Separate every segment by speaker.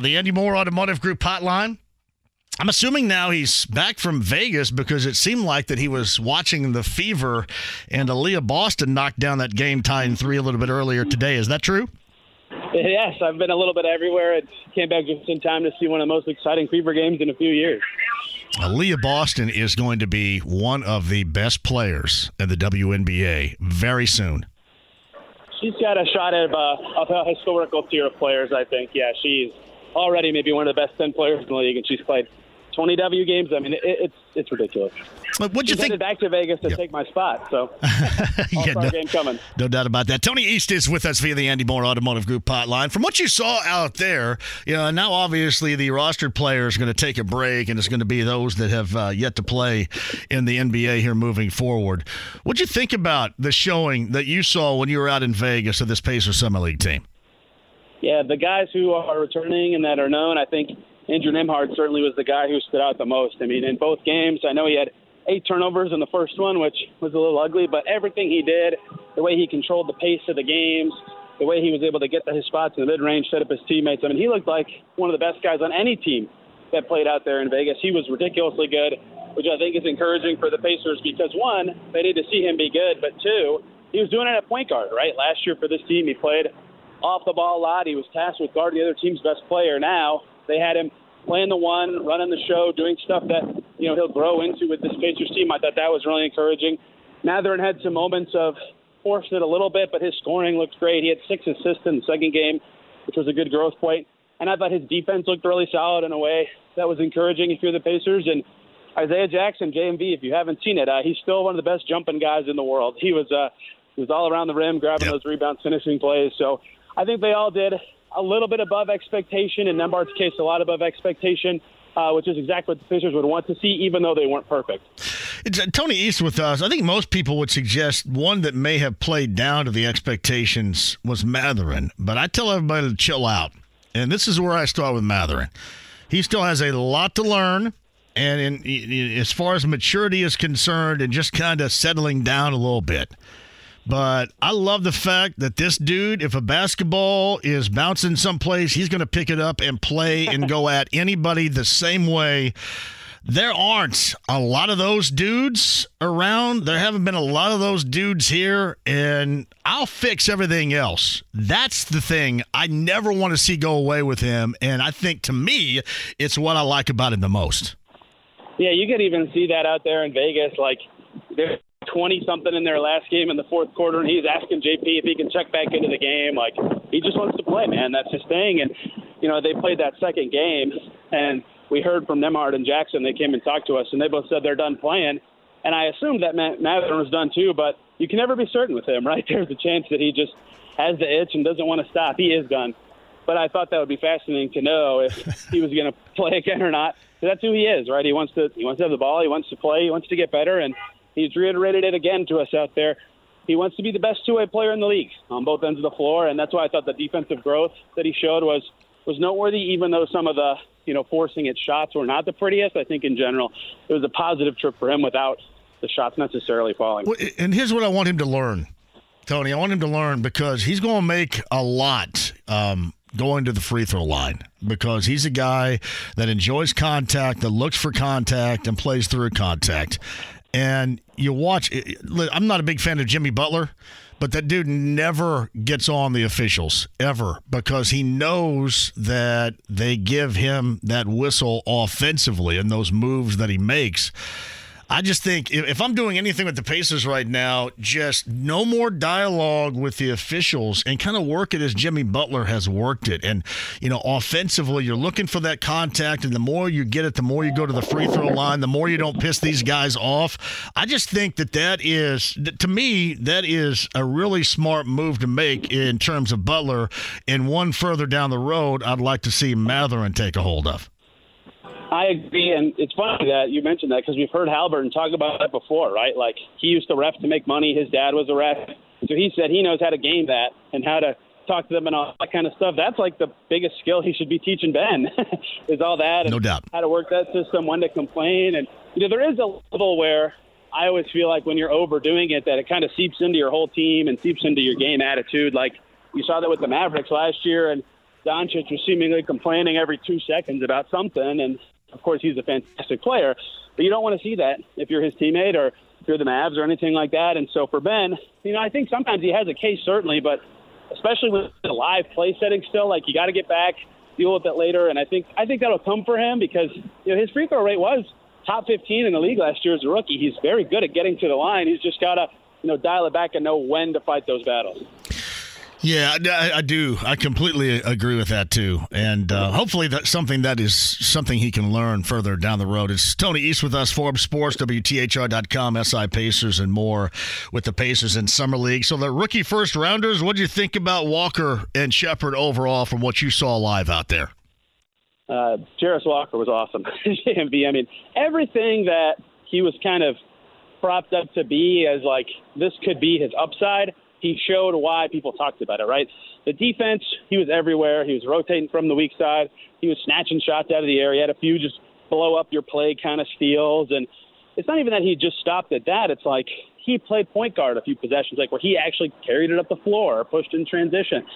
Speaker 1: The Andy Moore Automotive Group hotline. I'm assuming now he's back from Vegas because it seemed like that he was watching the Fever and Aliyah Boston knocked down that game tying three a little bit earlier today. Is that true?
Speaker 2: Yes, I've been a little bit everywhere. It came back just in time to see one of the most exciting Fever games in a few years.
Speaker 1: Aliyah Boston is going to be one of the best players in the WNBA very soon.
Speaker 2: She's got a shot of, uh, of a historical tier of players, I think. Yeah, she's already maybe one of the best 10 players in the league, and she's played 20 W games. I mean, it, it's it's ridiculous.
Speaker 1: What'd you
Speaker 2: She's
Speaker 1: think?
Speaker 2: back to Vegas to
Speaker 1: Yep.
Speaker 2: take my spot, so
Speaker 1: Yeah, no,
Speaker 2: game coming.
Speaker 1: no doubt about that. Tony East is with us via the Andy Moore Automotive Group hotline. From what you saw out there, you know, now obviously the rostered player is going to take a break, and it's going to be those that have uh, yet to play in the NBA here moving forward. What'd you think about the showing that you saw when you were out in Vegas of this Pacers Summer League team?
Speaker 2: Yeah, the guys who are returning and that are known, I think Andrew Nembhard certainly was the guy who stood out the most. I mean, in both games, I know he had eight turnovers in the first one, which was a little ugly, but everything he did, the way he controlled the pace of the games, the way he was able to get to his spots in the mid-range, set up his teammates. I mean, he looked like one of the best guys on any team that played out there in Vegas. He was ridiculously good, which I think is encouraging for the Pacers because one, they need to see him be good, but two, he was doing it at point guard, right? Last year for this team, he played off the ball a lot. He was tasked with guarding the other team's best player. Now they had him playing the one, running the show, doing stuff that you know he'll grow into with this Pacers team. I thought that was really encouraging. Mathurin had some moments of forced it a little bit, but his scoring looked great. He had six assists in the second game, which was a good growth point. And I thought his defense looked really solid in a way that was encouraging if you're the Pacers. And Isaiah Jackson, JMV, if you haven't seen it, uh, he's still one of the best jumping guys in the world. He was uh, he was all around the rim, grabbing
Speaker 1: Yep.
Speaker 2: those rebounds, finishing plays. So I think they all did a little bit above expectation. In Nembhard's case, a lot above expectation, uh, which is exactly what the Pacers would want to see, even though they weren't perfect.
Speaker 1: It's uh, Tony East with us. I think most people would suggest one that may have played down to the expectations was Mathurin, but I tell everybody to chill out. And this is where I start with Mathurin. He still has a lot to learn, and in, in, as far as maturity is concerned, and just kind of settling down a little bit. But I love the fact that this dude, if a basketball is bouncing someplace, he's going to pick it up and play and go at anybody the same way. There aren't a lot of those dudes around. There haven't been a lot of those dudes here, and I'll fix everything else. That's the thing I never want to see go away with him. And I think to me, it's what I like about him the most.
Speaker 2: Yeah, you could even see that out there in Vegas. Like, there's 20 something in their last game in the fourth quarter, and he's asking JP if he can check back into the game. Like, he just wants to play, man. That's his thing. And, you know, they played that second game, and we heard from Nembhard and Jackson. They came and talked to us, and they both said they're done playing. And I assumed that meant Mathurin was done too, but you can never be certain with him, right? There's a chance that he just has the itch and doesn't want to stop. He is done. But I thought that would be fascinating to know if he was going to play again or not. Because That's who he is, right? He wants to he wants to have the ball. He wants to play. He wants to get better. And he's reiterated it again to us out there. He wants to be the best two-way player in the league on both ends of the floor, and that's why I thought the defensive growth that he showed was was noteworthy. Even though some of the you know forcing it shots were not the prettiest, I think in general it was a positive trip for him without the shots necessarily falling.
Speaker 1: Well, And here's what I want him to learn, Tony. I want him to learn because he's going to make a lot um, going to the free throw line because he's a guy that enjoys contact, that looks for contact, and plays through contact. And you watch, I'm not a big fan of Jimmy Butler. But that dude never gets on the officials ever because he knows that they give him that whistle offensively and those moves that he makes. I just think if, I'm doing anything with the Pacers right now, just no more dialogue with the officials and kind of work it as Jimmy Butler has worked it. And, you know, offensively, you're looking for that contact, and the more you get it, the more you go to the free throw line, the more you don't piss these guys off. I just think that that is, to me, that is a really smart move to make in terms of Butler. And one further down the road, I'd like to see Mathurin take a hold of.
Speaker 2: I agree, and it's funny that you mentioned that because we've heard Halliburton talk about that before, right? Like he used to ref to make money. His dad was a ref, so he said he knows how to game that and how to talk to them and all that kind of stuff. That's like the biggest skill he should be teaching Ben is all that. And
Speaker 1: No doubt.
Speaker 2: How to work that system, when to complain, and you know there is a level where I always feel like when you're overdoing it, that it kind of seeps into your whole team and seeps into your game attitude. Like you saw that with the Mavericks last year, and Doncic was seemingly complaining every two seconds about something, and of course he's a fantastic player, but you don't want to see that if you're his teammate or if you're the Mavs or anything like that. And so for Ben, you know, I think sometimes he has a case certainly, but especially with the live play setting still, like you got to get back, deal with it later. And I think I think that'll come for him because you know his free throw rate was top 15 in the league last year as a rookie. He's very good at getting to the line. He's just got to you know dial it back and know when to fight those battles.
Speaker 1: Yeah, I, I, do. I completely agree with that too, and uh, hopefully that's something that is something he can learn further down the road. It's Tony East with us, Forbes Sports, WTHR.com, SI Pacers, and more with the Pacers in summer league. So the rookie first rounders, what do you think about Walker and Sheppard overall from what you saw live out there?
Speaker 2: Uh, Jarace Walker was awesome. JMV. I mean, everything that he was kind of propped up to be as like this could be his upside he showed why people talked about it, right? The defense, he was everywhere. He was rotating from the weak side. He was snatching shots out of the air. He had a few just blow up your play kind of steals. And it's not even that he just stopped at that. It's like he played point guard a few possessions, like where he actually carried it up the floor, pushed in transition.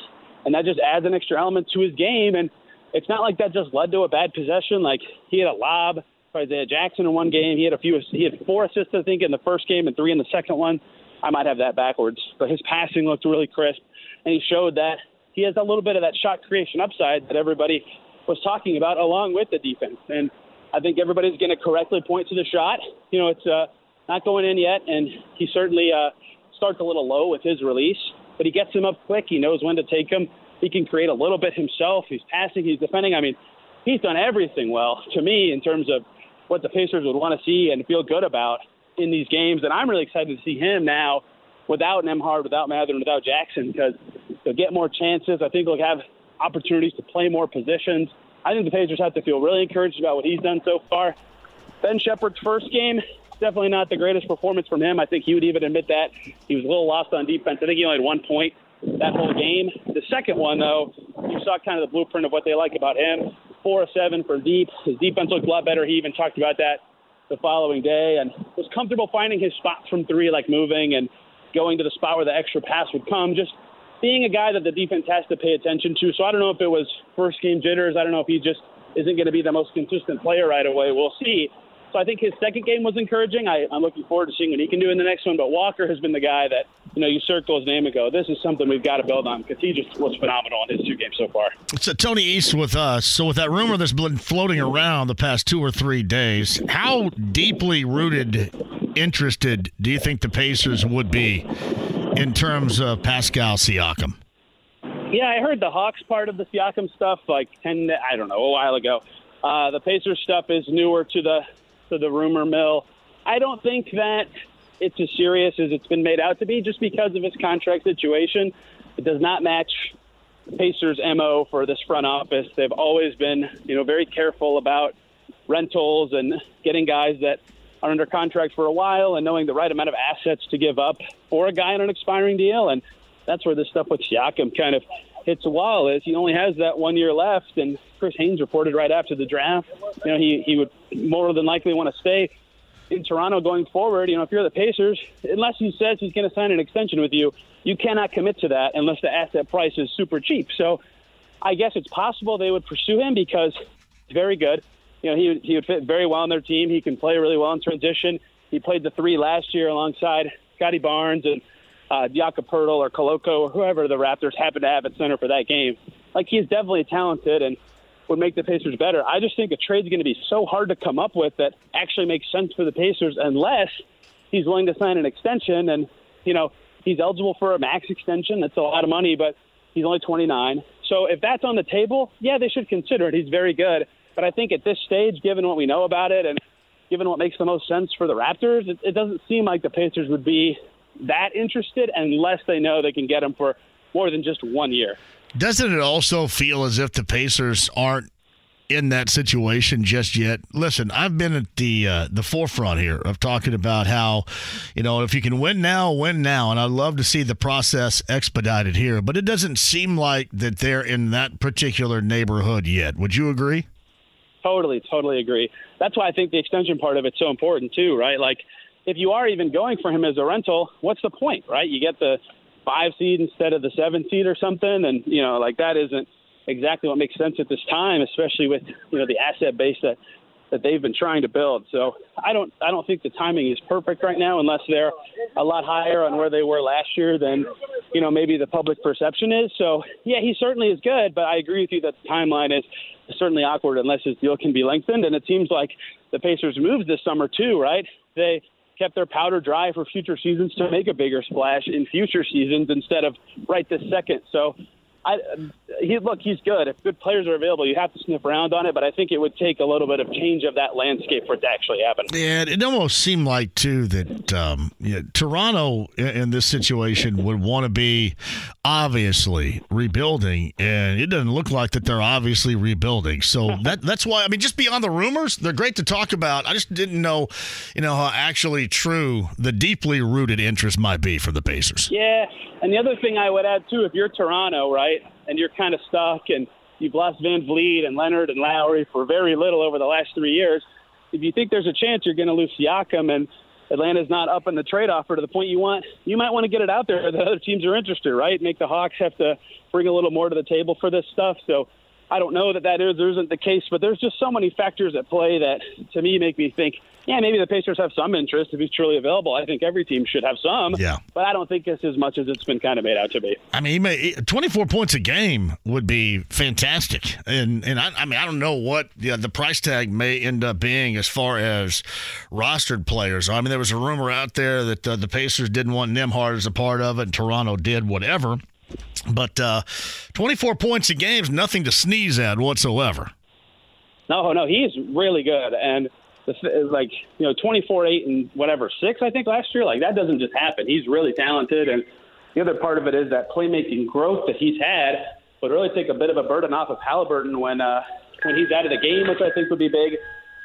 Speaker 2: And that just adds an extra element to his game. And it's not like that just led to a bad possession. Like he had a lob for Isaiah Jackson in one game. He had a few, he had four assists, I think, in the first game and three in the second one. I might have that backwards, but his passing looked really crisp, and he showed that he has a little bit of that shot creation upside that everybody was talking about, along with the defense. And I think everybody's going to correctly point to the shot. You know, it's uh, not going in yet, and he certainly uh, starts a little low with his release, but he gets him up quick. He knows when to take him. He can create a little bit himself. He's passing. He's defending. I mean, he's done everything well to me in terms of what the Pacers would want to see and feel good about in these games, and I'm really excited to see him now without Nembhard, without Mather, and without Jackson because he'll get more chances. I think he'll have opportunities to play more positions. I think the Pacers have to feel really encouraged about what he's done so far. Ben Sheppard's first game, definitely not the greatest performance from him. I think he would even admit that. He was a little lost on defense. I think he only had one point that whole game. The second one, though, you saw kind of the blueprint of what they like about him. Four or seven for deep. His defense looked a lot better. He even talked about that the following day and was comfortable finding his spots from three, like moving and going to the spot where the extra pass would come. Just being a guy that the defense has to pay attention to. So I don't know if it was first game jitters. I don't know if he just isn't going to be the most consistent player right away. We'll see. So I think his second game was encouraging. I, I'm looking forward to seeing what he can do in the next one. But Walker has been the guy that you know you circle his name and go, this is something we've got to build on because he just was phenomenal in his two games so far.
Speaker 1: So Tony East with us. So with that rumor that's been floating around the past two or three days, how deeply rooted, interested do you think the Pacers would be in terms of Pascal Siakam?
Speaker 2: Yeah, I heard the Hawks part of the Siakam stuff like ten, I don't know, a while ago. Uh, the Pacers stuff is newer to the to the rumor mill. I don't think that it's as serious as it's been made out to be just because of his contract situation. It does not match the Pacers' MO for this front office. They've always been, you know, very careful about rentals and getting guys that are under contract for a while and knowing the right amount of assets to give up for a guy on an expiring deal. And that's where this stuff with Siakam kind of hits a wall is he only has that one year left and Chris Haynes reported right after the draft, you know, he, he would more than likely want to stay in Toronto going forward. You know, if you're the Pacers, unless he says he's going to sign an extension with you, you cannot commit to that unless the asset price is super cheap. So I guess it's possible they would pursue him because he's very good. You know, he, he would fit very well on their team. He can play really well in transition. He played the three last year alongside Scottie Barnes and uh, Jakob Poeltl or Koloko or whoever the Raptors happen to have at center for that game. Like he's definitely talented and would make the Pacers better. I just think a trade's going to be so hard to come up with that actually makes sense for the Pacers unless he's willing to sign an extension and you know he's eligible for a max extension. That's a lot of money, but he's only 29. So if that's on the table, yeah, they should consider it. He's very good, but I think at this stage, given what we know about it and given what makes the most sense for the Raptors, it, it doesn't seem like the Pacers would be that interested unless they know they can get him for more than just one year.
Speaker 1: Doesn't it also feel as if the Pacers aren't in that situation just yet. Listen, I've been at the uh, the forefront here of talking about how, you know, if you can win now, win now, and I'd love to see the process expedited here. But it doesn't seem like that they're in that particular neighborhood yet. Would you agree?
Speaker 2: Totally, totally agree. That's why I think the extension part of it's so important too, right? Like, if you are even going for him as a rental, what's the point, right? You get the five seed instead of the seven seed or something, and you know, like that isn't exactly what makes sense at this time, especially with you know the asset base that that they've been trying to build. So I don't I don't think the timing is perfect right now unless they're a lot higher on where they were last year than you know maybe the public perception is. So yeah, he certainly is good, but I agree with you that the timeline is certainly awkward unless his deal can be lengthened. And it seems like the Pacers moved this summer too, right? They kept their powder dry for future seasons to make a bigger splash in future seasons instead of right this second. So I, he look, he's good. If good players are available, you have to sniff around on it. But I think it would take a little bit of change of that landscape for it to actually happen.
Speaker 1: Yeah, it almost seemed like too that um, yeah, Toronto in this situation would want to be obviously rebuilding, and it doesn't look like that they're obviously rebuilding. So that that's why I mean, just beyond the rumors, they're great to talk about. I just didn't know, you know, how actually true the deeply rooted interest might be for the Pacers.
Speaker 2: Yeah, and the other thing I would add too, if you're Toronto, right, and you're kind of stuck, and you've lost VanVleet and Leonard and Lowry for very little over the last three years, if you think there's a chance you're going to lose Siakam and Atlanta's not up in the trade offer to the point you want, you might want to get it out there that other teams are interested, right? Make the Hawks have to bring a little more to the table for this stuff. So I don't know that that is or isn't the case, but there's just so many factors at play that to me make me think, yeah, maybe the Pacers have some interest if he's truly available. I think every team should have some.
Speaker 1: Yeah.
Speaker 2: But I don't think it's as much as it's been kind of made out to be.
Speaker 1: I mean, he may, 24 points a game would be fantastic. And and I, I mean, I don't know what yeah, the price tag may end up being as far as rostered players. I mean, there was a rumor out there that uh, the Pacers didn't want Nembhard as a part of it, and Toronto did, whatever. But uh, 24 points a game is nothing to sneeze at whatsoever.
Speaker 2: No, no, he's really good. And the, like, you know, 24, 8, and whatever, 6, I think, last year. Like, that doesn't just happen. He's really talented. And the other part of it is that playmaking growth that he's had would really take a bit of a burden off of Halliburton when, uh, when he's out of the game, which I think would be big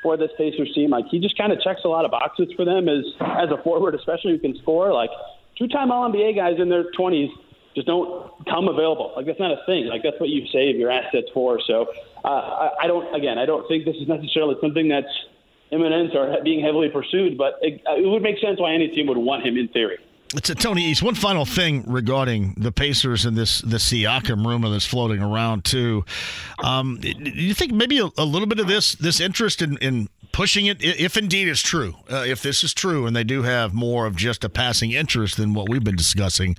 Speaker 2: for this Pacers team. Like, he just kind of checks a lot of boxes for them as, as a forward, especially who can score. Like, two time All NBA guys in their 20s just don't come available. Like that's not a thing. Like that's what you save your assets for. So uh, I, I don't. Again, I don't think this is necessarily something that's imminent or being heavily pursued, but it, it would make sense why any team would want him in theory.
Speaker 1: It's a Tony East. One final thing regarding the Pacers and this the Siakam rumor that's floating around too. Um, do you think maybe a, a, little bit of this this interest in, in pushing it, if indeed it's true, uh, if this is true, and they do have more of just a passing interest than what we've been discussing,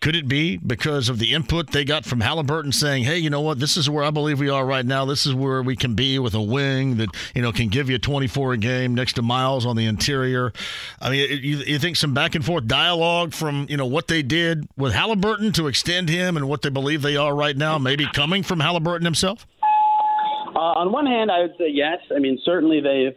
Speaker 1: could it be because of the input they got from Halliburton saying, "Hey, you know what? This is where I believe we are right now. This is where we can be with a wing that you know can give you 24 a game next to Miles on the interior." I mean, you, you think some back and forth dialogue from you know what they did with Halliburton to extend him and what they believe they are right now, maybe coming from Halliburton himself?
Speaker 2: Uh, on one hand, I would say yes. I mean, certainly they've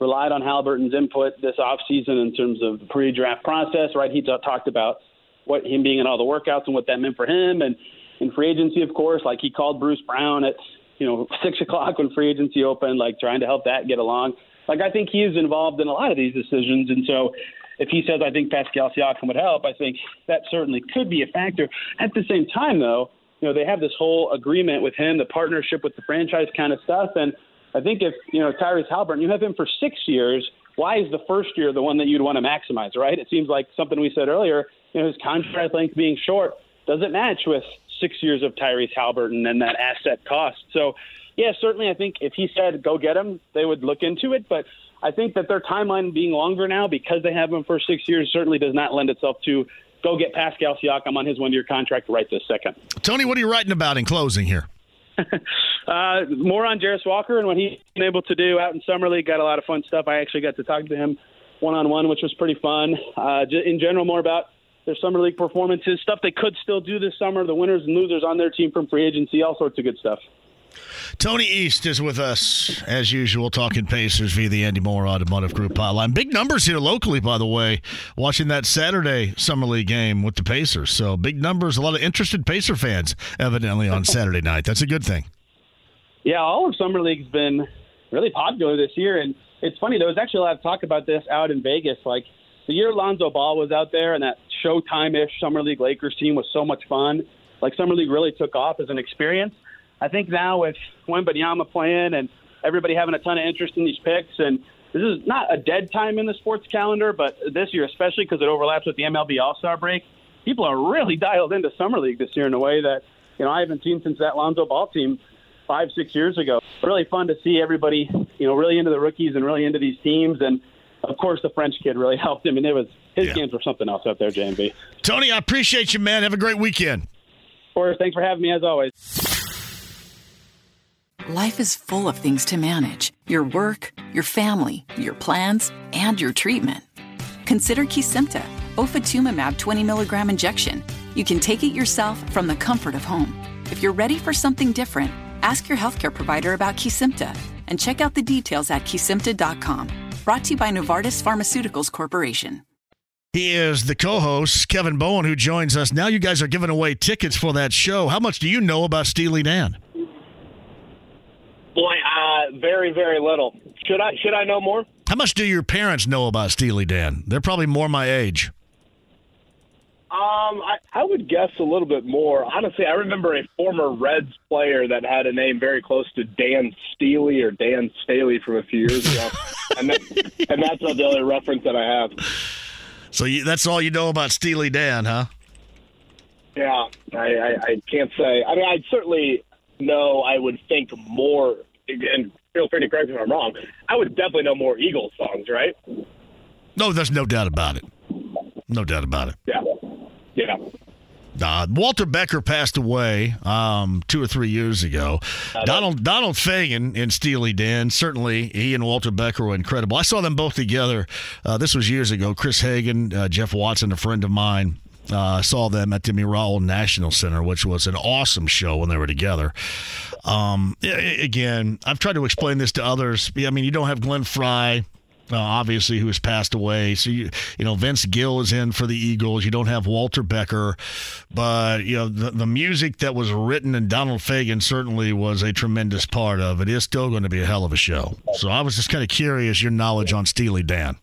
Speaker 2: relied on Halliburton's input this offseason in terms of the pre-draft process, right? He t- talked about what him being in all the workouts and what that meant for him, and in free agency, of course, like he called Bruce Brown at you know six o'clock when free agency opened, like trying to help that get along. Like I think he is involved in a lot of these decisions, and so if he says I think Pascal Siakam would help, I think that certainly could be a factor. At the same time, though you know, they have this whole agreement with him, the partnership with the franchise kind of stuff. And I think if, you know, Tyrese Halliburton, you have him for six years, why is the first year the one that you'd want to maximize, right? It seems like something we said earlier, you know, his contract length being short doesn't match with six years of Tyrese Halliburton and then that asset cost. So, yeah, certainly I think if he said go get him, they would look into it. But I think that their timeline being longer now because they have him for six years certainly does not lend itself to go get Pascal Siakam on his one-year contract right this second.
Speaker 1: Tony, what are you writing about in closing here?
Speaker 2: uh, more on Jarace Walker and what he's been able to do out in summer league. Got a lot of fun stuff. I actually got to talk to him one-on-one, which was pretty fun. Uh, in general, more about their summer league performances, stuff they could still do this summer, the winners and losers on their team from free agency, all sorts of good stuff.
Speaker 1: Tony East is with us as usual, talking Pacers via the Andy Moore Automotive Group hotline. Big numbers here locally, by the way, watching that Saturday Summer League game with the Pacers. So big numbers, a lot of interested Pacer fans, evidently, on Saturday night. That's a good thing.
Speaker 2: Yeah, all of Summer League's been really popular this year. And it's funny, there was actually a lot of talk about this out in Vegas. Like the year Lonzo Ball was out there and that Showtime ish Summer League Lakers team was so much fun. Like Summer League really took off as an experience. I think now with Wembanyama playing and everybody having a ton of interest in these picks, and this is not a dead time in the sports calendar, but this year especially because it overlaps with the MLB All Star break, people are really dialed into summer league this year in a way that you know I haven't seen since that Lonzo Ball team five six years ago. Really fun to see everybody you know really into the rookies and really into these teams and. Of course, the French kid really helped him, and it was his
Speaker 1: Yeah.
Speaker 2: games were something else out there, JMV.
Speaker 1: Tony, I appreciate you, man. Have a great weekend.
Speaker 2: Of course, thanks for having me as always.
Speaker 3: Life is full of things to manage your work, your family, your plans, and your treatment. Consider Kesimpta, ofatumumab 20 milligram injection. You can take it yourself from the comfort of home. If you're ready for something different, ask your healthcare provider about Kesimpta and check out the details at kesimpta.com. Brought to you by Novartis Pharmaceuticals Corporation.
Speaker 1: He is the co-host, Kevin Bowen, who joins us. Now you guys are giving away tickets for that show. How much do you know about Steely Dan?
Speaker 4: Boy, uh, very, very little. Should I should I know more?
Speaker 1: How much do your parents know about Steely Dan? They're probably more my age.
Speaker 4: Um, I, I would guess a little bit more. Honestly, I remember a former Reds player that had a name very close to Dan Steely or Dan Staley from a few years ago, and that, and that's not the only reference that I have.
Speaker 1: So you, that's all you know about Steely Dan, huh?
Speaker 4: Yeah, I, I, I can't say. I mean, I certainly know. I would think more, and feel free to correct me if I'm wrong. I would definitely know more Eagles songs, right?
Speaker 1: No, there's no doubt about it. No doubt about it.
Speaker 4: Yeah, yeah.
Speaker 1: Uh, Walter Becker passed away um, two or three years ago. Donald Donald Fagen in Steely Dan. Certainly, he and Walter Becker were incredible. I saw them both together. Uh, this was years ago. Chris Hagan, uh, Jeff Watson, a friend of mine. Uh, saw them at the Miral National Center, which was an awesome show when they were together. Um, again, I've tried to explain this to others. I mean, you don't have Glenn Frey, uh, obviously, who has passed away. So you, you know, Vince Gill is in for the Eagles. You don't have Walter Becker, but you know the, the music that was written and Donald Fagen certainly was a tremendous part of. It. It is still going to be a hell of a show. So I was just kind of curious your knowledge on Steely Dan.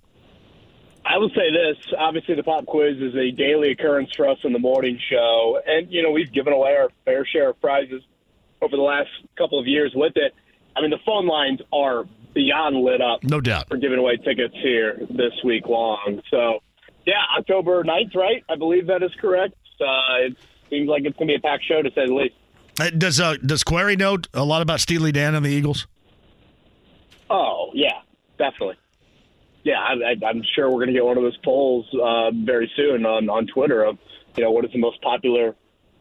Speaker 4: I will say this. Obviously, the pop quiz is a daily occurrence for us in the morning show. And, you know, we've given away our fair share of prizes over the last couple of years with it. I mean, the phone lines are beyond lit up
Speaker 1: No doubt.
Speaker 4: We're giving away tickets here this week long. So, yeah, October 9th, right? I believe that is correct. Uh, it seems like it's going to be a packed show, to say the least.
Speaker 1: Uh, Does uh, does Query know a lot about Steely Dan and the Eagles?
Speaker 4: Oh, yeah, definitely. Yeah, I, I, I'm sure we're going to get one of those polls uh, very soon on, on Twitter of, you know, what is the most popular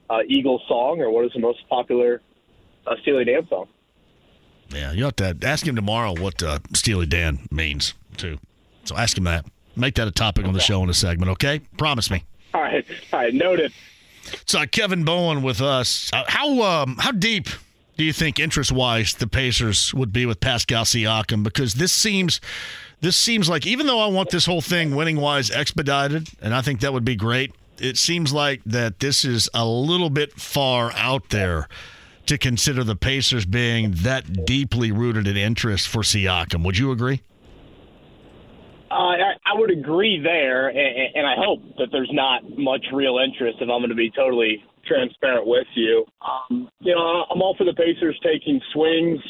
Speaker 4: uh, Eagles song or what is the most popular uh, Steely Dan song?
Speaker 1: Yeah, you have to ask him tomorrow what uh, Steely Dan means too. So ask him that. Make that a topic on the show in a segment, okay? Promise me.
Speaker 4: All right, all right, noted.
Speaker 1: So Kevin Bowen with us. Uh, how um, how deep do you think interest wise the Pacers would be with Pascal Siakam? Because this seems this seems like even though I want this whole thing winning wise expedited, and I think that would be great. It seems like that this is a little bit far out there to consider the Pacers being that deeply rooted in interest for Siakam. Would you agree?
Speaker 4: Uh, I, I would agree there, and, and I hope that there's not much real interest. If I'm going to be totally transparent with you, um, you know, I'm all for the Pacers taking swings,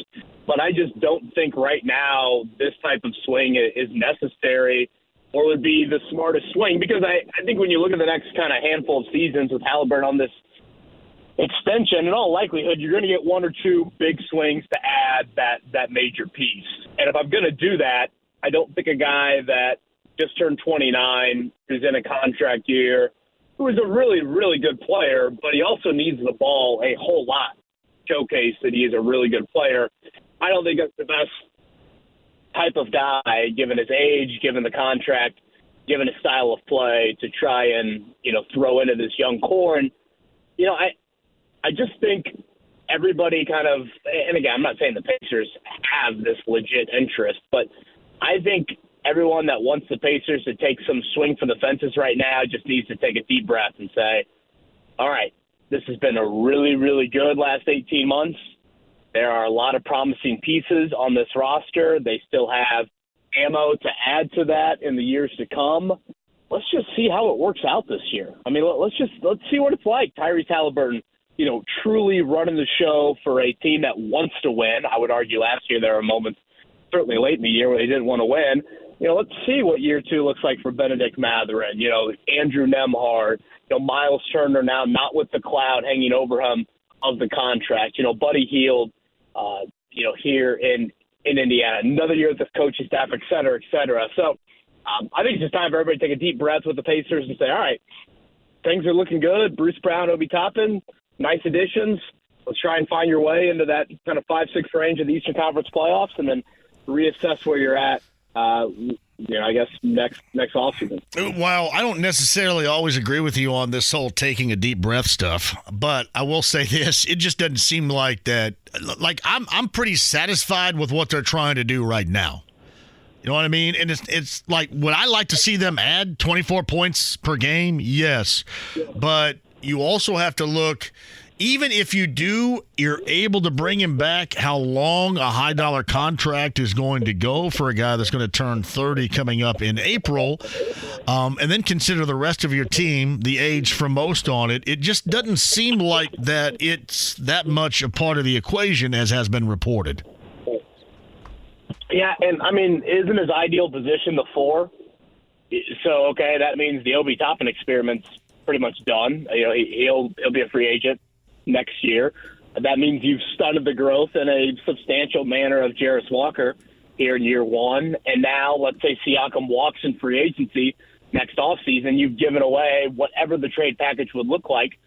Speaker 4: but I just don't think right now this type of swing is necessary or would be the smartest swing because I, I think when you look at the next kind of handful of seasons with Halliburton on this extension, in all likelihood, you're going to get one or two big swings to add that that major piece. And if I'm going to do that, I don't think a guy that just turned 29, who's in a contract year, who is a really, really good player, but he also needs the ball a whole lot. to Showcase that he is a really good player. I don't think that's the best type of guy, given his age, given the contract, given his style of play, to try and you know throw into this young core. And you know, I I just think everybody kind of, and again, I'm not saying the Pacers have this legit interest, but I think everyone that wants the Pacers to take some swing for the fences right now just needs to take a deep breath and say, all right, this has been a really, really good last 18 months. There are a lot of promising pieces on this roster. They still have ammo to add to that in the years to come. Let's just see how it works out this year. I mean, let- let's just let's see what it's like. Tyrese Halliburton, you know, truly running the show for a team that wants to win. I would argue last year there were moments, certainly late in the year, where they didn't want to win. You know, let's see what year two looks like for Bennedict Mathurin. You know, Andrew Nembhard. You know, Miles Turner now not with the cloud hanging over him of the contract. You know, Buddy Hield, uh, you know, here in in Indiana, another year with the coaching staff, et cetera, et cetera. So um, I think it's just time for everybody to take a deep breath with the Pacers and say, all right, things are looking good. Bruce Brown, Obi Toppin, nice additions. Let's try and find your way into that kind of five six range of the Eastern Conference playoffs, and then reassess where you're at uh, you know, I guess next next offseason.
Speaker 1: While I don't necessarily always agree with you on this whole taking a deep breath stuff, but I will say this: it just doesn't seem like that. Like I'm, I'm pretty satisfied with what they're trying to do right now. You know what I mean? And it's it's like would I like to see them add 24 points per game? Yes, but you also have to look even if you do, you're able to bring him back. How long a high dollar contract is going to go for a guy that's going to turn 30 coming up in April? Um, and then consider the rest of your team, the age for most on it. It just doesn't seem like that it's that much a part of the equation as has been reported.
Speaker 4: Yeah, and I mean, isn't his ideal position the four? So okay, that means the Obi Toppin experiment's pretty much done. You know, he'll he'll be a free agent next year. That means you've stunted the growth in a substantial manner of Jarace Walker here in year one. And now, let's say Siakam walks in free agency next offseason, you've given away whatever the trade package would look like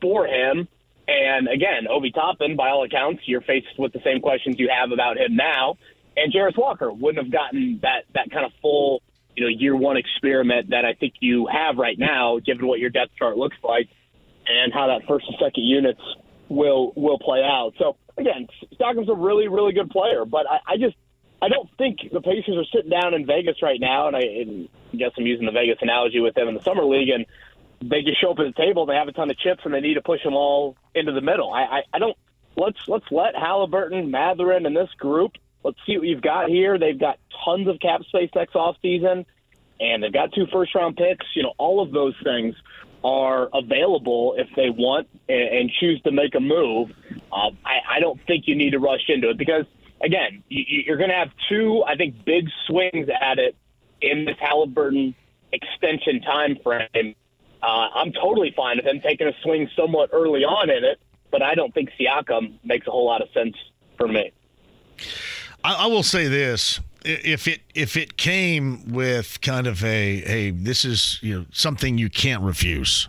Speaker 4: for him. And again, Obi Toppin, by all accounts, you're faced with the same questions you have about him now. And Jarace Walker wouldn't have gotten that that kind of full, you know, year one experiment that I think you have right now, given what your depth chart looks like and how that first and second units will will play out. So again, Siakam's a really really good player, but I, I just I don't think the Pacers are sitting down in Vegas right now, and I, and I guess I'm using the Vegas analogy with them in the summer league, and they just show up at the table, they have a ton of chips, and they need to push them all into the middle. I, I, I don't. Let's let's let Halliburton, Mathurin, and this group. Let's see what you've got here. They've got tons of cap space next off season, and they've got two first round picks. You know, all of those things are available if they want and, choose to make a move. Um, I, I don't think you need to rush into it because, again, you, you're going to have two, I think, big swings at it in this Halliburton extension time frame. Uh, I'm totally fine with them taking a swing somewhat early on in it, but I don't think Siakam makes a whole lot of sense for me.
Speaker 1: I, I will say this: if it if it came with kind of a hey this is you know something you can't refuse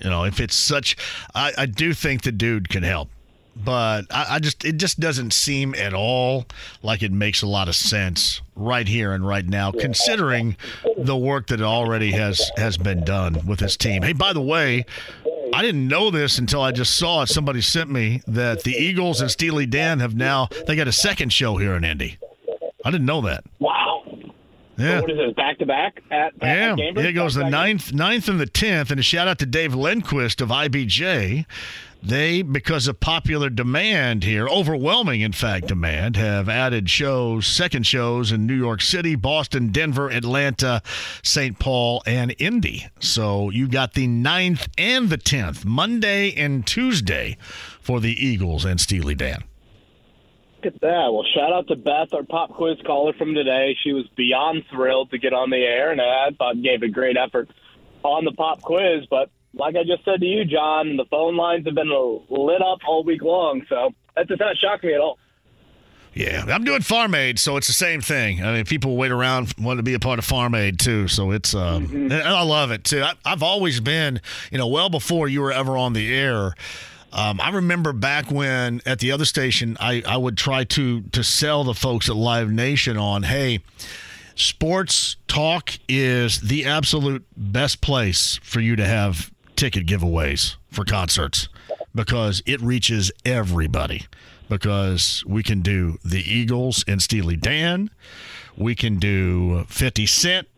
Speaker 1: you know if it's such i, I do think the dude can help but I, I, just it just doesn't seem at all like it makes a lot of sense right here and right now considering the work that already has has been done with his team hey by the way I didn't know this until I just saw it. Somebody sent me that the Eagles and Steely Dan have now they got a second show here in Indy. I didn't know that.
Speaker 4: Wow.
Speaker 1: Yeah.
Speaker 4: So what is it? Back to back at,
Speaker 1: yeah.
Speaker 4: At
Speaker 1: it goes the ninth, ninth and the tenth, and a shout out to Dave Lindquist of IBJ. They, because of popular demand here, overwhelming, in fact, demand, have added shows, second shows in New York City, Boston, Denver, Atlanta, St. Paul, and Indy. So you got the ninth and the 10th, Monday and Tuesday, for the Eagles and Steely Dan.
Speaker 4: Look at that. Well, shout out to Beth, our pop quiz caller from today. She was beyond thrilled to get on the air, and I thought gave a great effort on the pop quiz. But like I just said to you, John, the phone lines have been lit up all week long, so that does not shock me at all.
Speaker 1: Yeah, I'm doing Farm Aid, so it's the same thing. I mean, people wait around want to be a part of Farm Aid too, so it's um, mm-hmm. I love it too. I, I've always been, you know, well before you were ever on the air. Um, I remember back when at the other station, I, I would try to to sell the folks at Live Nation on, hey, sports talk is the absolute best place for you to have ticket giveaways for concerts because it reaches everybody. Because we can do the Eagles and Steely Dan, we can do 50 Cent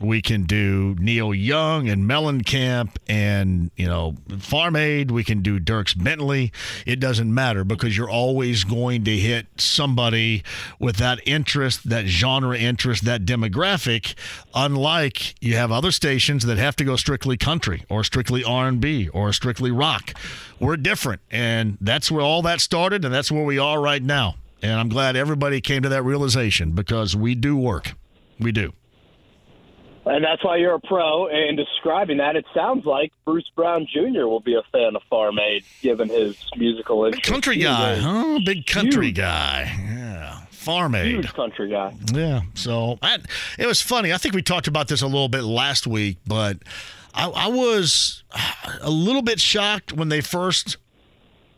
Speaker 1: we can do Neil Young and Mellencamp and, you know, Farm Aid. We can do Dierks Bentley. It doesn't matter because you're always going to hit somebody with that interest, that genre interest, that demographic. Unlike you have other stations that have to go strictly country or strictly R&B or strictly rock. We're different. And that's where all that started. And that's where we are right now. And I'm glad everybody came to that realization because we do work. We do.
Speaker 4: And that's why you're a pro. And describing that, it sounds like Bruce Brown Jr. will be a fan of Farm Aid, given his musical interest.
Speaker 1: Country guy, huh? Big country huge, guy. Yeah. Farm Aid.
Speaker 4: Huge country guy.
Speaker 1: Yeah. So I, it was funny. I think we talked about this a little bit last week, but I, I was a little bit shocked when they first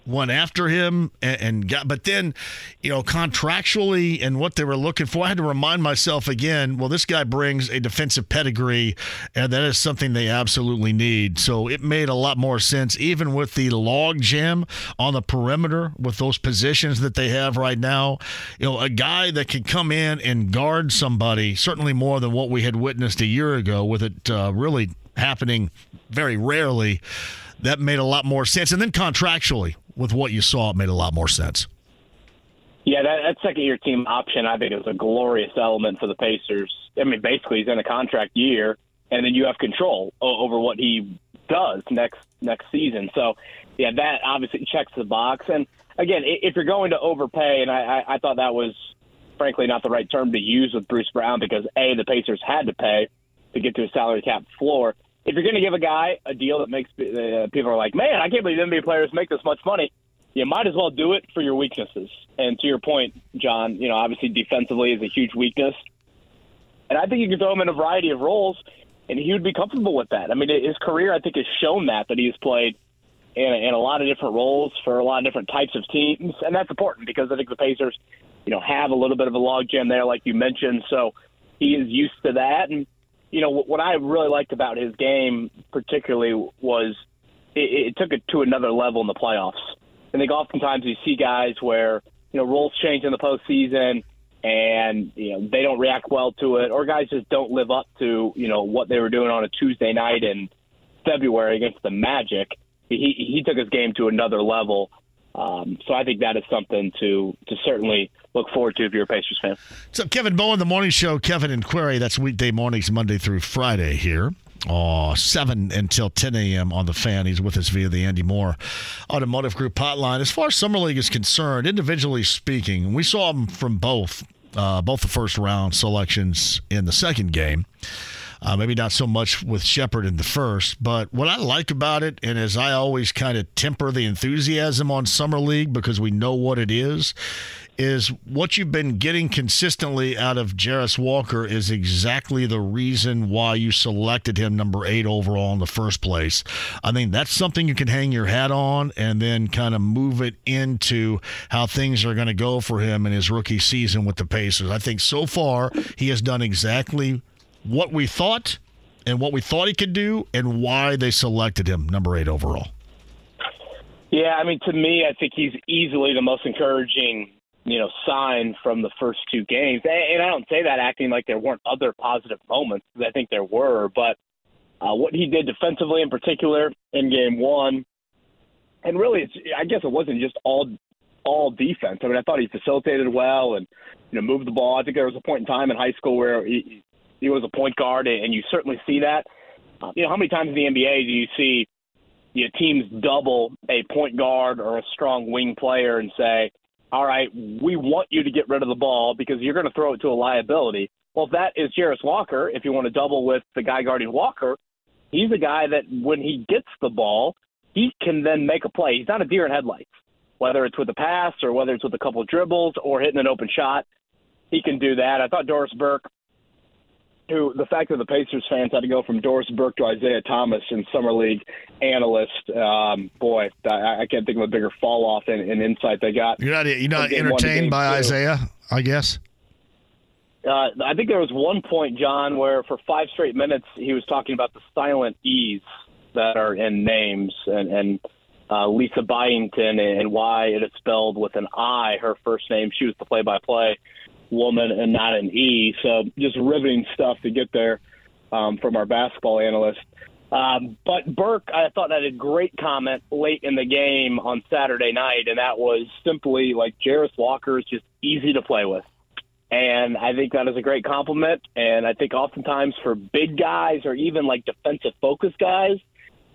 Speaker 1: went after him and, and, got, but then, you know, contractually and what they were looking for, I had to remind myself again. Well, this guy brings a defensive pedigree, and that is something they absolutely need. So it made a lot more sense, even with the log jam on the perimeter with those positions that they have right now. You know, a guy that can come in and guard somebody, certainly more than what we had witnessed a year ago, with it uh, really happening very rarely. That made a lot more sense. And then contractually, with what you saw, it made a lot more sense.
Speaker 4: Yeah, that, that second year team option, I think, is a glorious element for the Pacers. I mean, basically, he's in a contract year, and then you have control over what he does next next season. So, yeah, that obviously checks the box. And again, if you're going to overpay, and I, I, I thought that was frankly not the right term to use with Bruce Brown because a the Pacers had to pay to get to a salary cap floor if you're going to give a guy a deal that makes uh, people are like, man, I can't believe NBA players make this much money. You might as well do it for your weaknesses. And to your point, John, you know, obviously defensively is a huge weakness, and I think you can throw him in a variety of roles, and he would be comfortable with that. I mean, his career, I think, has shown that that he's played in, in a lot of different roles for a lot of different types of teams, and that's important because I think the Pacers, you know, have a little bit of a logjam there, like you mentioned. So he is used to that, and you know, what I really liked about his game, particularly, was it, it took it to another level in the playoffs. I think oftentimes you see guys where you know roles change in the postseason and you know they don't react well to it, or guys just don't live up to you know what they were doing on a Tuesday night in February against the Magic. He he took his game to another level. Um, so I think that is something to to certainly look forward to if you're a Pacers fan.
Speaker 1: So Kevin Bowen, the morning show, Kevin and Query. That's weekday mornings, Monday through Friday here. Oh, 7 until 10 a.m. on the fan. He's with us via the Andy Moore Automotive Group hotline. As far as Summer League is concerned, individually speaking, we saw him from both, uh, both the first round selections in the second game. Uh, maybe not so much with Sheppard in the first, but what I like about it, and as I always kind of temper the enthusiasm on Summer League because we know what it is, is what you've been getting consistently out of Jarace Walker is exactly the reason why you selected him number eight overall in the first place. I mean, that's something you can hang your hat on and then kind of move it into how things are going to go for him in his rookie season with the Pacers. I think so far he has done exactly what we thought and what we thought he could do and why they selected him number eight overall.
Speaker 4: Yeah, I mean, to me, I think he's easily the most encouraging you know, sign from the first two games. And I don't say that acting like there weren't other positive moments, I think there were. But uh, what he did defensively, in particular, in game one, and really, it's, I guess it wasn't just all all defense. I mean, I thought he facilitated well and you know moved the ball. I think there was a point in time in high school where he he was a point guard, and you certainly see that. Uh, you know, how many times in the NBA do you see you know, teams double a point guard or a strong wing player and say, all right, we want you to get rid of the ball because you're going to throw it to a liability. Well, if that is Jarace Walker, if you want to double with the guy guarding Walker, he's a guy that when he gets the ball, he can then make a play. He's not a deer in headlights, whether it's with a pass or whether it's with a couple of dribbles or hitting an open shot. He can do that. I thought Doris Burke who the fact that the Pacers fans had to go from Doris Burke to Isiah Thomas in summer league analyst, um, boy, I, I, can't think of a bigger fall off in, in insight they got.
Speaker 1: You're not you're not entertained by two. Isaiah, I guess.
Speaker 4: Uh, I think there was one point, John, where for five straight minutes he was talking about the silent E's that are in names and, and uh, Lisa Byington and why it is spelled with an I, her first name. She was the play-by-play woman and not an E. So just riveting stuff to get there um, from our basketball analyst. Um, but Burke, I thought that a great comment late in the game on Saturday night, and that was simply like Jarace Walker is just easy to play with. And I think that is a great compliment. And I think oftentimes for big guys or even like defensive focused guys,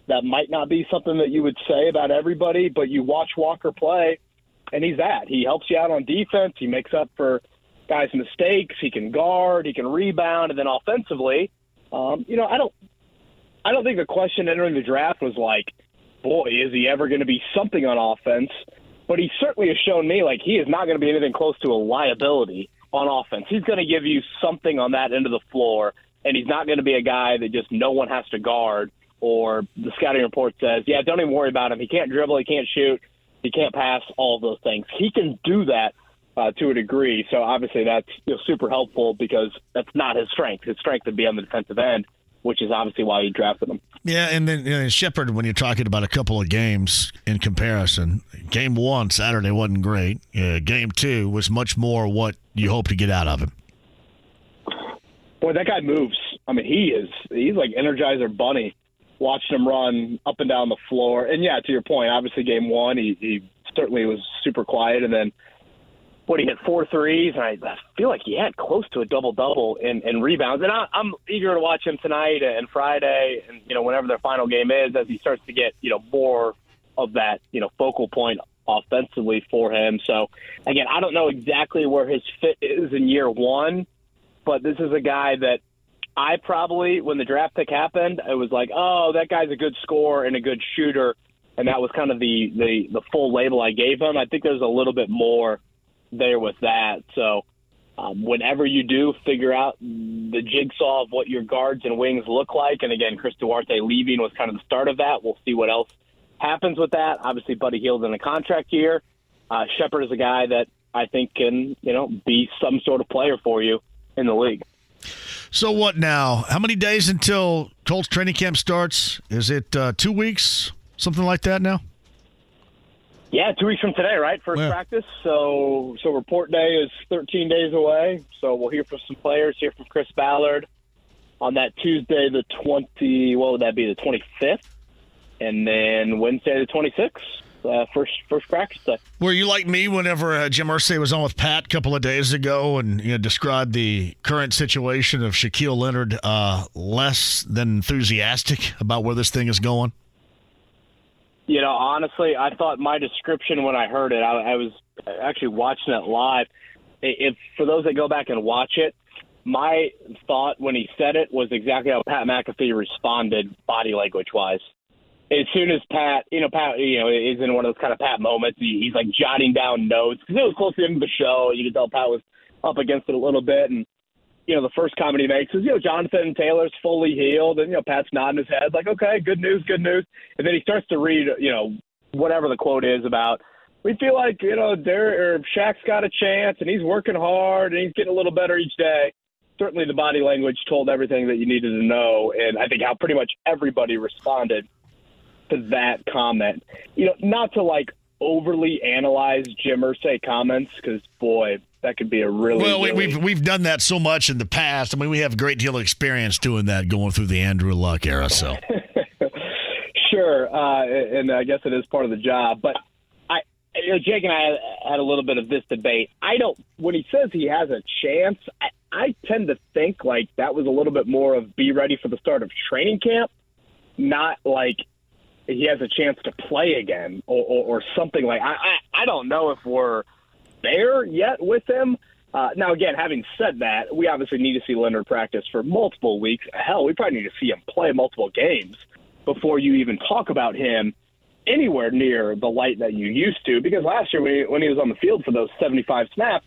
Speaker 4: that might not be something that you would say about everybody, but you watch Walker play, and he's that. He helps you out on defense. He makes up for guys' mistakes. He can guard, he can rebound, and then offensively, Um, you know, I don't, I don't think the question entering the draft was like, boy, is he ever going to be something on offense? But he certainly has shown me like he is not going to be anything close to a liability on offense. He's going to give you something on that end of the floor, and he's not going to be a guy that just no one has to guard. Or the scouting report says, yeah, don't even worry about him. He can't dribble, he can't shoot, he can't pass, all those things. He can do that uh, to a degree. So obviously that's you know, super helpful because that's not his strength. His strength would be on the defensive end, which is obviously why you drafted him.
Speaker 1: Yeah, and then you know, Sheppard, when you're talking about a couple of games in comparison, game one Saturday wasn't great. Uh, game two was much more what you hope to get out of him.
Speaker 4: Boy, that guy moves. I mean, he is. He's like Energizer Bunny. Watching him run up and down the floor, and yeah, to your point, obviously game one, he, he certainly was super quiet, and then what he hit four threes, and I, feel like he had close to a double double in, in rebounds. And I, I'm eager to watch him tonight and Friday, and you know whenever their final game is, as he starts to get you know more of that you know focal point offensively for him. So again, I don't know exactly where his fit is in year one, but this is a guy that I probably when the draft pick happened, it was like, oh, that guy's a good scorer and a good shooter. And that was kind of the, the, the full label I gave him. I think there's a little bit more there with that. So um, whenever you do figure out the jigsaw of what your guards and wings look like, and again, Chris Duarte leaving was kind of the start of that. We'll see what else happens with that. Obviously, Buddy Hield's in a contract year. Uh, Sheppard is a guy that I think can, you know, be some sort of player for you in the league.
Speaker 1: So what now? How many days until Colts training camp starts? Is it uh, two weeks, something like that now?
Speaker 4: Yeah, two weeks from today, right? First practice. So, so report day is 13 days away. So we'll hear from some players. Hear from Chris Ballard on that Tuesday, the 20. What would that be? The 25th, and then Wednesday, the 26th. Uh, first first practice day.
Speaker 1: Were you like me whenever uh, Jim Irsay was on with Pat a couple of days ago and you know, described the current situation of Shaquille Leonard uh, less than enthusiastic about where this thing is going?
Speaker 4: You know, honestly, I thought my description when I heard it, I, I was actually watching it live. If for those that go back and watch it, my thought when he said it was exactly how Pat McAfee responded, body language wise. As soon as Pat, you know, Pat, you know, is in one of those kind of Pat moments. He, he's like jotting down notes because it was close to the end of the show. You could tell Pat was up against it a little bit, and you know, the first comment he makes is, you know, Jonathan Taylor's fully healed, and you know, Pat's nodding his head like, okay, good news, good news, and then he starts to read, you know, whatever the quote is about. We feel like you know, Derek or Shaq's got a chance, and he's working hard, and he's getting a little better each day. Certainly, the body language told everything that you needed to know, and I think how pretty much everybody responded to that comment. You know, not to like overly analyze Jim Irsay comments because boy, that could be a really
Speaker 1: well.
Speaker 4: Really...
Speaker 1: We've we've done that so much in the past. I mean, we have a great deal of experience doing that, going through the Andrew Luck era. So
Speaker 4: sure, uh, and I guess it is part of the job. But I, you know, Jake and I had a little bit of this debate. I don't when he says he has a chance. I, I tend to think like that was a little bit more of be ready for the start of training camp, not like he has a chance to play again or, or, or something like I, I I don't know if we're there yet with him. Uh, now, again, having said that, we obviously need to see Leonard practice for multiple weeks. Hell, we probably need to see him play multiple games before you even talk about him anywhere near the light that you used to. Because last year, when he, when he was on the field for those 75 snaps,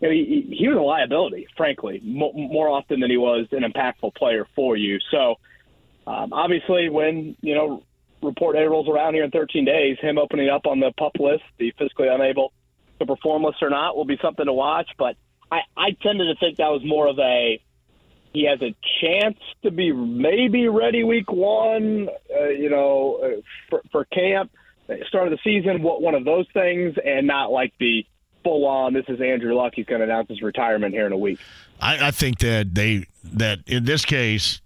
Speaker 4: you know, he, he was a liability, frankly, mo- more often than he was an impactful player for you. So, um, obviously, when you know report A rolls around here in 13 days, him opening up on the pup list, the physically unable to perform list or not, will be something to watch. But I, I tended to think that was more of a he has a chance to be maybe ready week one, uh, you know, uh, for, for camp, start of the season, what one of those things, and not like the full on. This is Andrew Luck. He's going to announce his retirement here in a week.
Speaker 1: I, I think that they that in this case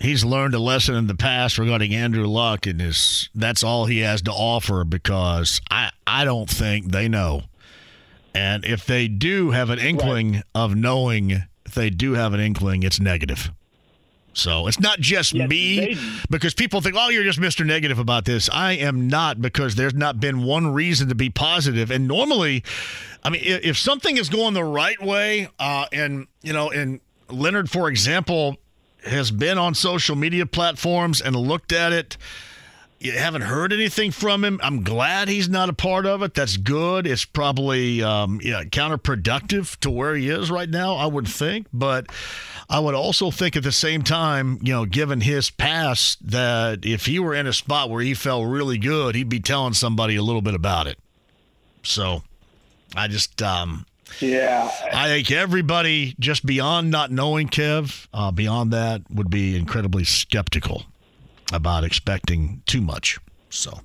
Speaker 1: he's learned a lesson in the past regarding Andrew Luck, and is that's all he has to offer because I I don't think they know, and if they do have an inkling right. of knowing, if they do have an inkling, it's negative. So it's not just yes, me because people think, oh, you're just Mr. Negative about this. I am not because there's not been one reason to be positive. And normally, I mean, if something is going the right way, uh, and, you know, and Leonard, for example, has been on social media platforms and looked at it. You haven't heard anything from him. I'm glad he's not a part of it. That's good. It's probably um, yeah, counterproductive to where he is right now, I would think. But I would also think at the same time, you know, given his past, that if he were in a spot where he felt really good, he'd be telling somebody a little bit about it. So I just, um,
Speaker 4: yeah.
Speaker 1: I think everybody just beyond not knowing Kev, uh, beyond that, would be incredibly skeptical about expecting too much. So.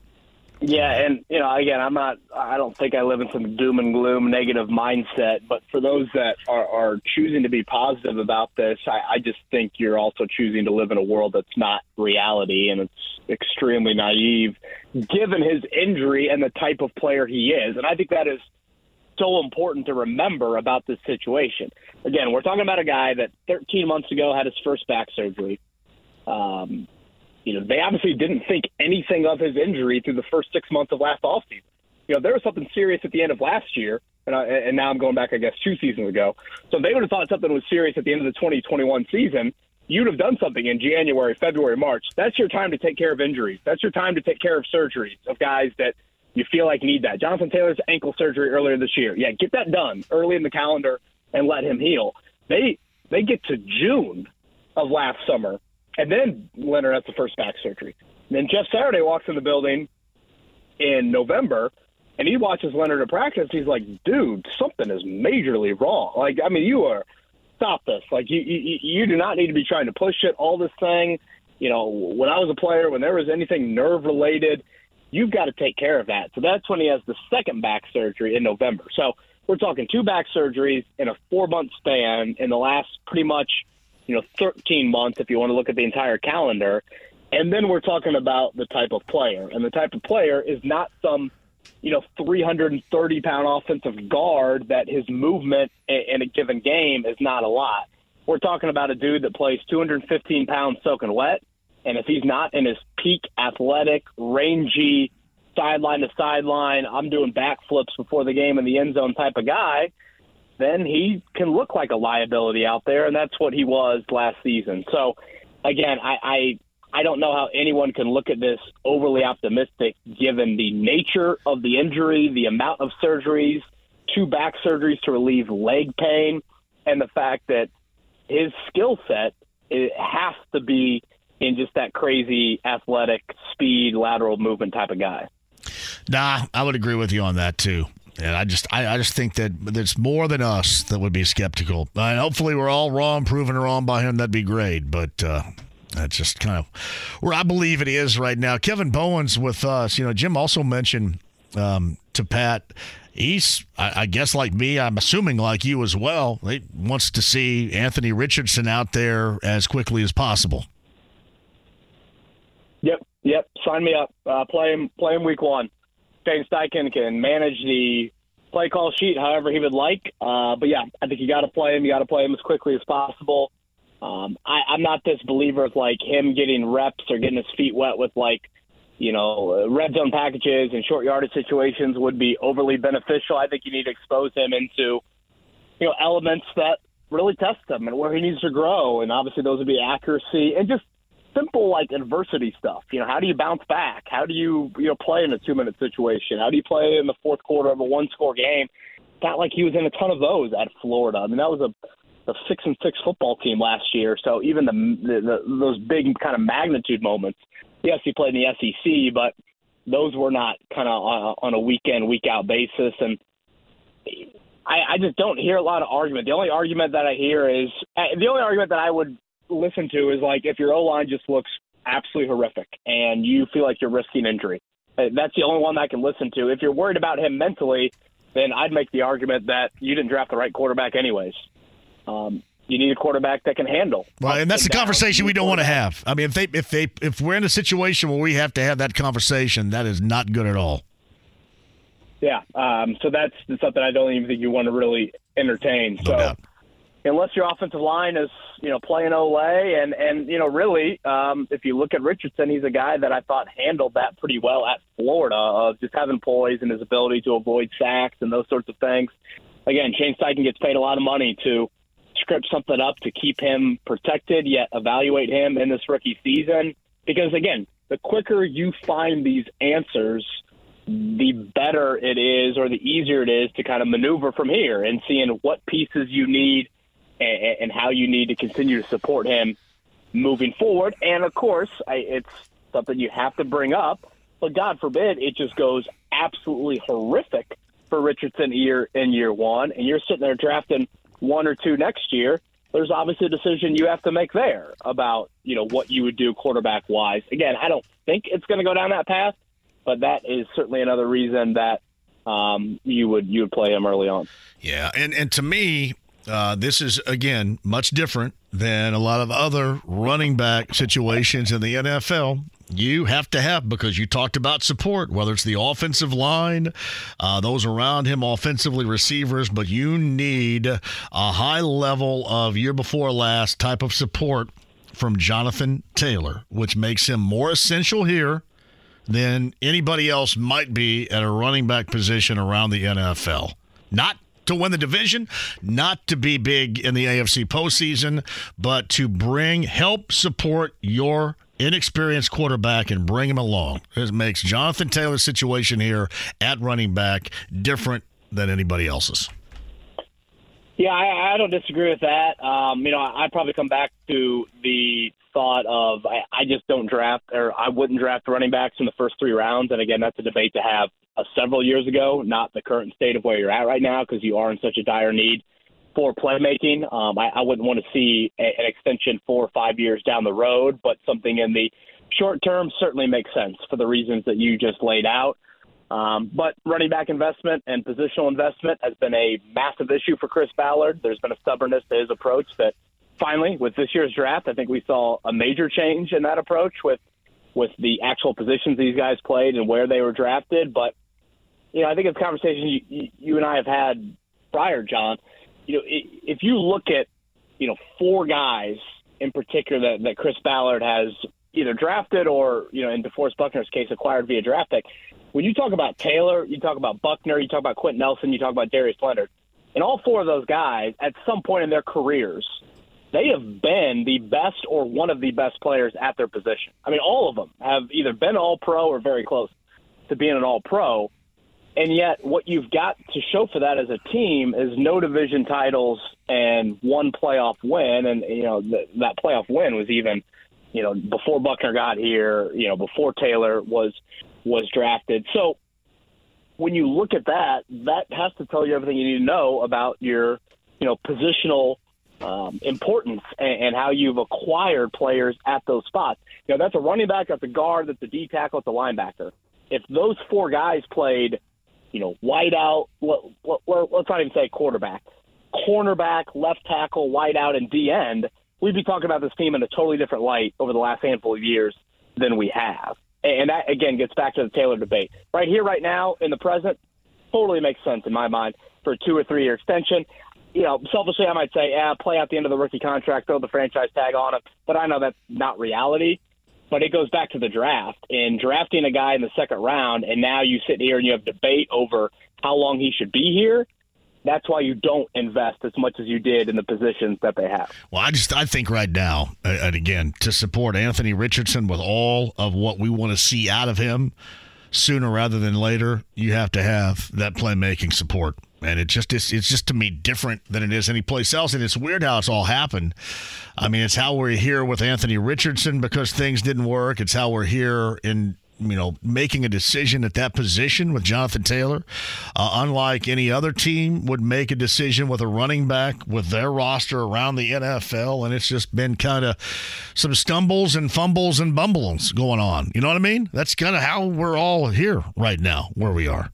Speaker 4: Yeah, and you know, again, I'm not. I don't think I live in some doom and gloom negative mindset. But for those that are, are choosing to be positive about this, I, I just think you're also choosing to live in a world that's not reality, and it's extremely naive, given his injury and the type of player he is. And I think that is so important to remember about this situation. Again, we're talking about a guy that 13 months ago had his first back surgery. Um, you know, they obviously didn't think anything of his injury through the first six months of last offseason. You know, there was something serious at the end of last year, and, I, and now I'm going back, I guess, two seasons ago. So they would have thought something was serious at the end of the 2021 season. You'd have done something in January, February, March. That's your time to take care of injuries. That's your time to take care of surgeries of guys that – you feel like need that. Jonathan Taylor's ankle surgery earlier this year. Yeah, get that done early in the calendar and let him heal. They they get to June of last summer, and then Leonard has the first back surgery. And then Jeff Saturday walks in the building in November, and he watches Leonard at practice. He's like, "Dude, something is majorly wrong. Like, I mean, you are stop this. Like, you you, you do not need to be trying to push it. All this thing." You know, when I was a player, when there was anything nerve related, you've got to take care of that. So that's when he has the second back surgery in November. So we're talking two back surgeries in a four month span in the last pretty much, you know, 13 months if you want to look at the entire calendar. And then we're talking about the type of player. And the type of player is not some, you know, 330 pound offensive guard that his movement in a given game is not a lot. We're talking about a dude that plays 215 pounds soaking wet and if he's not in his peak athletic, rangy, sideline to sideline, I'm doing backflips before the game in the end zone type of guy, then he can look like a liability out there, and that's what he was last season. So, again, I, I I don't know how anyone can look at this overly optimistic given the nature of the injury, the amount of surgeries, two back surgeries to relieve leg pain, and the fact that his skill set it has to be in just that crazy athletic speed, lateral movement type of guy.
Speaker 1: Nah, I would agree with you on that too. And I just, I, I just think that there's more than us that would be skeptical. And hopefully, we're all wrong, proven wrong by him. That'd be great. But uh, that's just kind of where I believe it is right now. Kevin Bowen's with us. You know, Jim also mentioned um, to Pat. He's, I, I, guess, like me. I'm assuming like you as well. He wants to see Anthony Richardson out there as quickly as possible.
Speaker 4: Yep, yep. Sign me up. Uh, play him. Play him week one. Shane Steichen can manage the play call sheet however he would like. Uh, but yeah, I think you got to play him. You got to play him as quickly as possible. Um, I, I'm not this believer of like him getting reps or getting his feet wet with like, you know, red zone packages and short yardage situations would be overly beneficial. I think you need to expose him into, you know, elements that really test him and where he needs to grow. And obviously those would be accuracy and just simple like adversity stuff. You know, how do you bounce back? How do you you know play in a two minute situation? How do you play in the fourth quarter of a one score game? Not like he was in a ton of those at Florida. I mean, that was a, a six and six football team last year. So even the, the, the those big kind of magnitude moments. Yes, he played in the SEC, but those were not kind of on, on a week in week out basis and. I, I just don't hear a lot of argument. The only argument that I hear is uh, the only argument that I would listen to is like if your O line just looks absolutely horrific and you feel like you're risking injury. Uh, that's the only one I can listen to. If you're worried about him mentally, then I'd make the argument that you didn't draft the right quarterback anyways. Um, you need a quarterback that can handle.
Speaker 1: Well, and that's the conversation we don't want to have. I mean, if they if they if we're in a situation where we have to have that conversation, that is not good at all.
Speaker 4: Yeah, um, so that's something I don't even think you want to really entertain. No so. Doubt unless your offensive line is you know playing Olay and and you know really um, if you look at Richardson, he's a guy that I thought handled that pretty well at Florida of just having poise and his ability to avoid sacks and those sorts of things. Again, Shane Steichen gets paid a lot of money to script something up to keep him protected, yet evaluate him in this rookie season. Because again, the quicker you find these answers, the better it is, or the easier it is to kind of maneuver from here and seeing what pieces you need and, and how you need to continue to support him moving forward. And of course, I, it's something you have to bring up. But God forbid it just goes absolutely horrific for Richardson year in year one, and you're sitting there drafting one or two next year. There's obviously a decision you have to make there about you know what you would do quarterback wise. Again, I don't think it's going to go down that path, but that is certainly another reason that um, you would you would play him early on.
Speaker 1: Yeah, and and to me, uh, this is again much different than a lot of other running back situations in the NFL. You have to have because you talked about support, whether it's the offensive line, uh, those around him, offensively receivers, but you need a high level of year before last type of support from Jonathan Taylor, which makes him more essential here than anybody else might be at a running back position around the NFL. Not to win the division, not to be big in the AFC postseason, but to bring help support your inexperienced quarterback and bring him along. This makes Jonathan Taylor's situation here at running back different than anybody else's.
Speaker 4: Yeah, I, I don't disagree with that. Um, you know, I'd probably come back to the thought of I, I just don't draft or I wouldn't draft running backs in the first three rounds. And again, that's a debate to have uh, several years ago, not the current state of where you're at right now because you are in such a dire need for playmaking. Um, I, I wouldn't want to see a, an extension four or five years down the road, but something in the short term certainly makes sense for the reasons that you just laid out. Um, but running back investment and positional investment has been a massive issue for Chris Ballard. There's been a stubbornness to his approach that finally, with this year's draft, I think we saw a major change in that approach with with the actual positions these guys played and where they were drafted. But you know, I think it's a conversation you, you and I have had prior, John. You know, if you look at you know four guys in particular that, that Chris Ballard has either drafted or you know in DeForest Buckner's case acquired via draft pick when you talk about Taylor, you talk about Buckner, you talk about Quenton Nelson, you talk about Darius Leonard, and all four of those guys, at some point in their careers, they have been the best or one of the best players at their position. I mean, all of them have either been All Pro or very close to being an All Pro. And yet, what you've got to show for that as a team is no division titles and one playoff win. And, you know, th- that playoff win was even, you know, before Buckner got here, you know, before Taylor was was drafted. So when you look at that, that has to tell you everything you need to know about your, you know, positional um, importance and, and how you've acquired players at those spots. You know, that's a running back, that's a guard, that's a D tackle, that's a linebacker. If those four guys played, you know, wide out, let, let, let's not even say quarterback, cornerback, left tackle, wide out, and D end, we'd be talking about this team in a totally different light over the last handful of years than we have. And that, again, gets back to the Taylor debate. Right here, right now, in the present, totally makes sense in my mind for a two or three year extension. You know, selfishly, I might say, yeah, play out the end of the rookie contract, throw the franchise tag on him. But I know that's not reality. But it goes back to the draft and drafting a guy in the second round, and now you sit here and you have debate over how long he should be here that's why you don't invest as much as you did in the positions that they have.
Speaker 1: Well, I just I think right now, uh, and again, to support Anthony Richardson with all of what we want to see out of him sooner rather than later, you have to have that playmaking support. And it just it's, it's just to me different than it is any place else. And it's weird how it's all happened. I mean, it's how we're here with Anthony Richardson because things didn't work. It's how we're here in you know, making a decision at that position with Jonathan Taylor, uh, unlike any other team would make a decision with a running back with their roster around the NFL. And it's just been kind of some stumbles and fumbles and bumbles going on. You know what I mean? That's kind of how we're all here right now, where we are.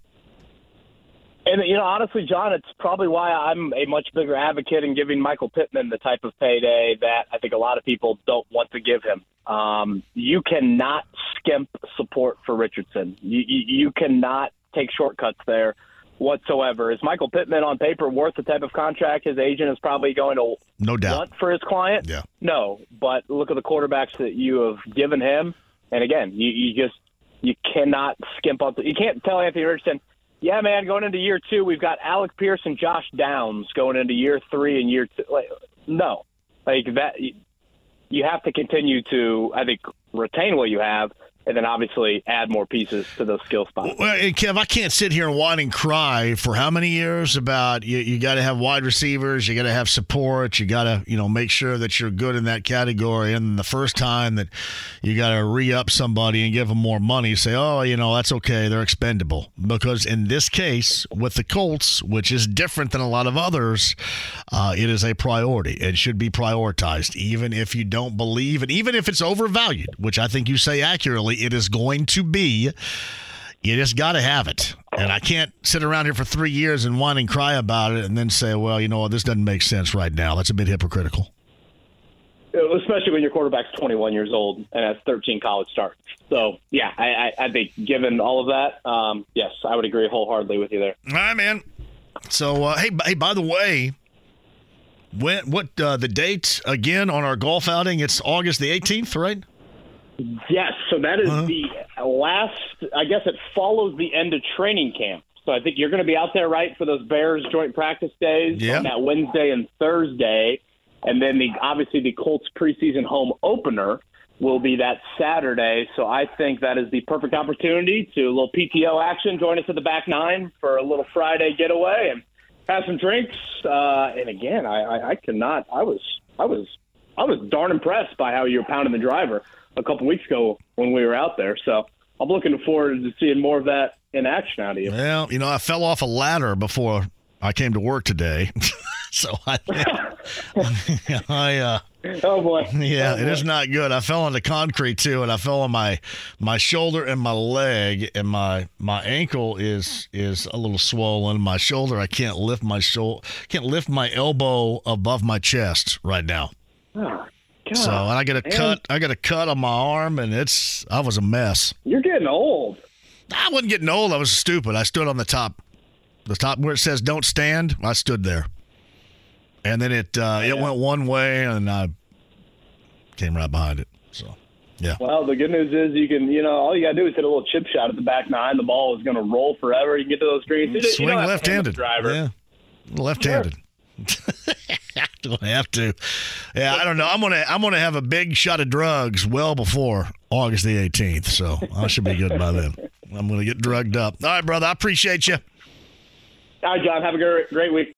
Speaker 4: And you know, honestly, John, it's probably why I'm a much bigger advocate in giving Michael Pittman the type of payday that I think a lot of people don't want to give him. Um, you cannot skimp support for Richardson. You, you, you cannot take shortcuts there whatsoever. Is Michael Pittman on paper worth the type of contract his agent is probably going to
Speaker 1: no doubt
Speaker 4: want for his client?
Speaker 1: Yeah.
Speaker 4: No, but look at the quarterbacks that you have given him, and again, you, you just you cannot skimp on. You can't tell Anthony Richardson Yeah, man. Going into year two, we've got Alec Pierce and Josh Downs going into year three and year two. Like, no, like that. You have to continue to, I think, retain what you have, and then obviously add more pieces to those skill spots.
Speaker 1: Well, Kev, I can't sit here and whine and cry for how many years about you, you got to have wide receivers, you got to have support, you got to you know make sure that you're good in that category. And the first time that you got to re up somebody and give them more money, say, oh, you know that's okay, they're expendable. Because in this case with the Colts, which is different than a lot of others, uh, it is a priority It should be prioritized, even if you don't believe, and even if it's overvalued, which I think you say accurately it is going to be. You just got to have it. And I can't sit around here for three years and whine and cry about it and then say, well, you know what, this doesn't make sense right now. That's a bit hypocritical.
Speaker 4: Especially when your quarterback's 21 years old and has 13 college starts. So, yeah, I, I, I think given all of that, um, yes, I would agree wholeheartedly with you there.
Speaker 1: All right, man. So, uh, hey, hey, by the way, when, what uh, the date again on our golf outing? It's August the 18th, right?
Speaker 4: Yes, so that is uh-huh. the last. I guess it follows the end of training camp. So I think you're going to be out there, right, for those Bears joint practice days
Speaker 1: yep.
Speaker 4: on that Wednesday and Thursday, and then the obviously the Colts preseason home opener will be that Saturday. So I think that is the perfect opportunity to a little PTO action. Join us at the back nine for a little Friday getaway and have some drinks. Uh, and again, I, I, I cannot. I was I was I was darn impressed by how you're pounding the driver a couple weeks ago when we were out there. So I'm looking forward to seeing more of that in action out of you.
Speaker 1: Well, you know, I fell off a ladder before I came to work today. so I, I, uh,
Speaker 4: oh boy,
Speaker 1: yeah,
Speaker 4: oh boy.
Speaker 1: it is not good. I fell on the concrete too, and I fell on my my shoulder and my leg, and my my ankle is is a little swollen. My shoulder, I can't lift my shoulder, can't lift my elbow above my chest right now.
Speaker 4: Oh, God,
Speaker 1: so and I got a
Speaker 4: man.
Speaker 1: cut. I got a cut on my arm, and it's I was a mess.
Speaker 4: You're getting old.
Speaker 1: I wasn't getting old. I was stupid. I stood on the top, the top where it says "Don't stand." I stood there, and then it uh,
Speaker 4: Yeah.
Speaker 1: it went one way, and I came right behind it. So yeah,
Speaker 4: Well, the good news is you can, you know, all you got to do is hit a little chip shot at the back nine. The ball is going to roll forever. You can get to those greens. You
Speaker 1: swing
Speaker 4: have to hand
Speaker 1: left-handed.
Speaker 4: driver.
Speaker 1: Yeah, left-handed. Don't have to. Yeah, I don't know. I'm gonna I'm gonna have a big shot of drugs well before August the 18th, so I should be good by then. I'm gonna get drugged up. All right, brother. I appreciate you.
Speaker 4: All right, John. Have a great, great week.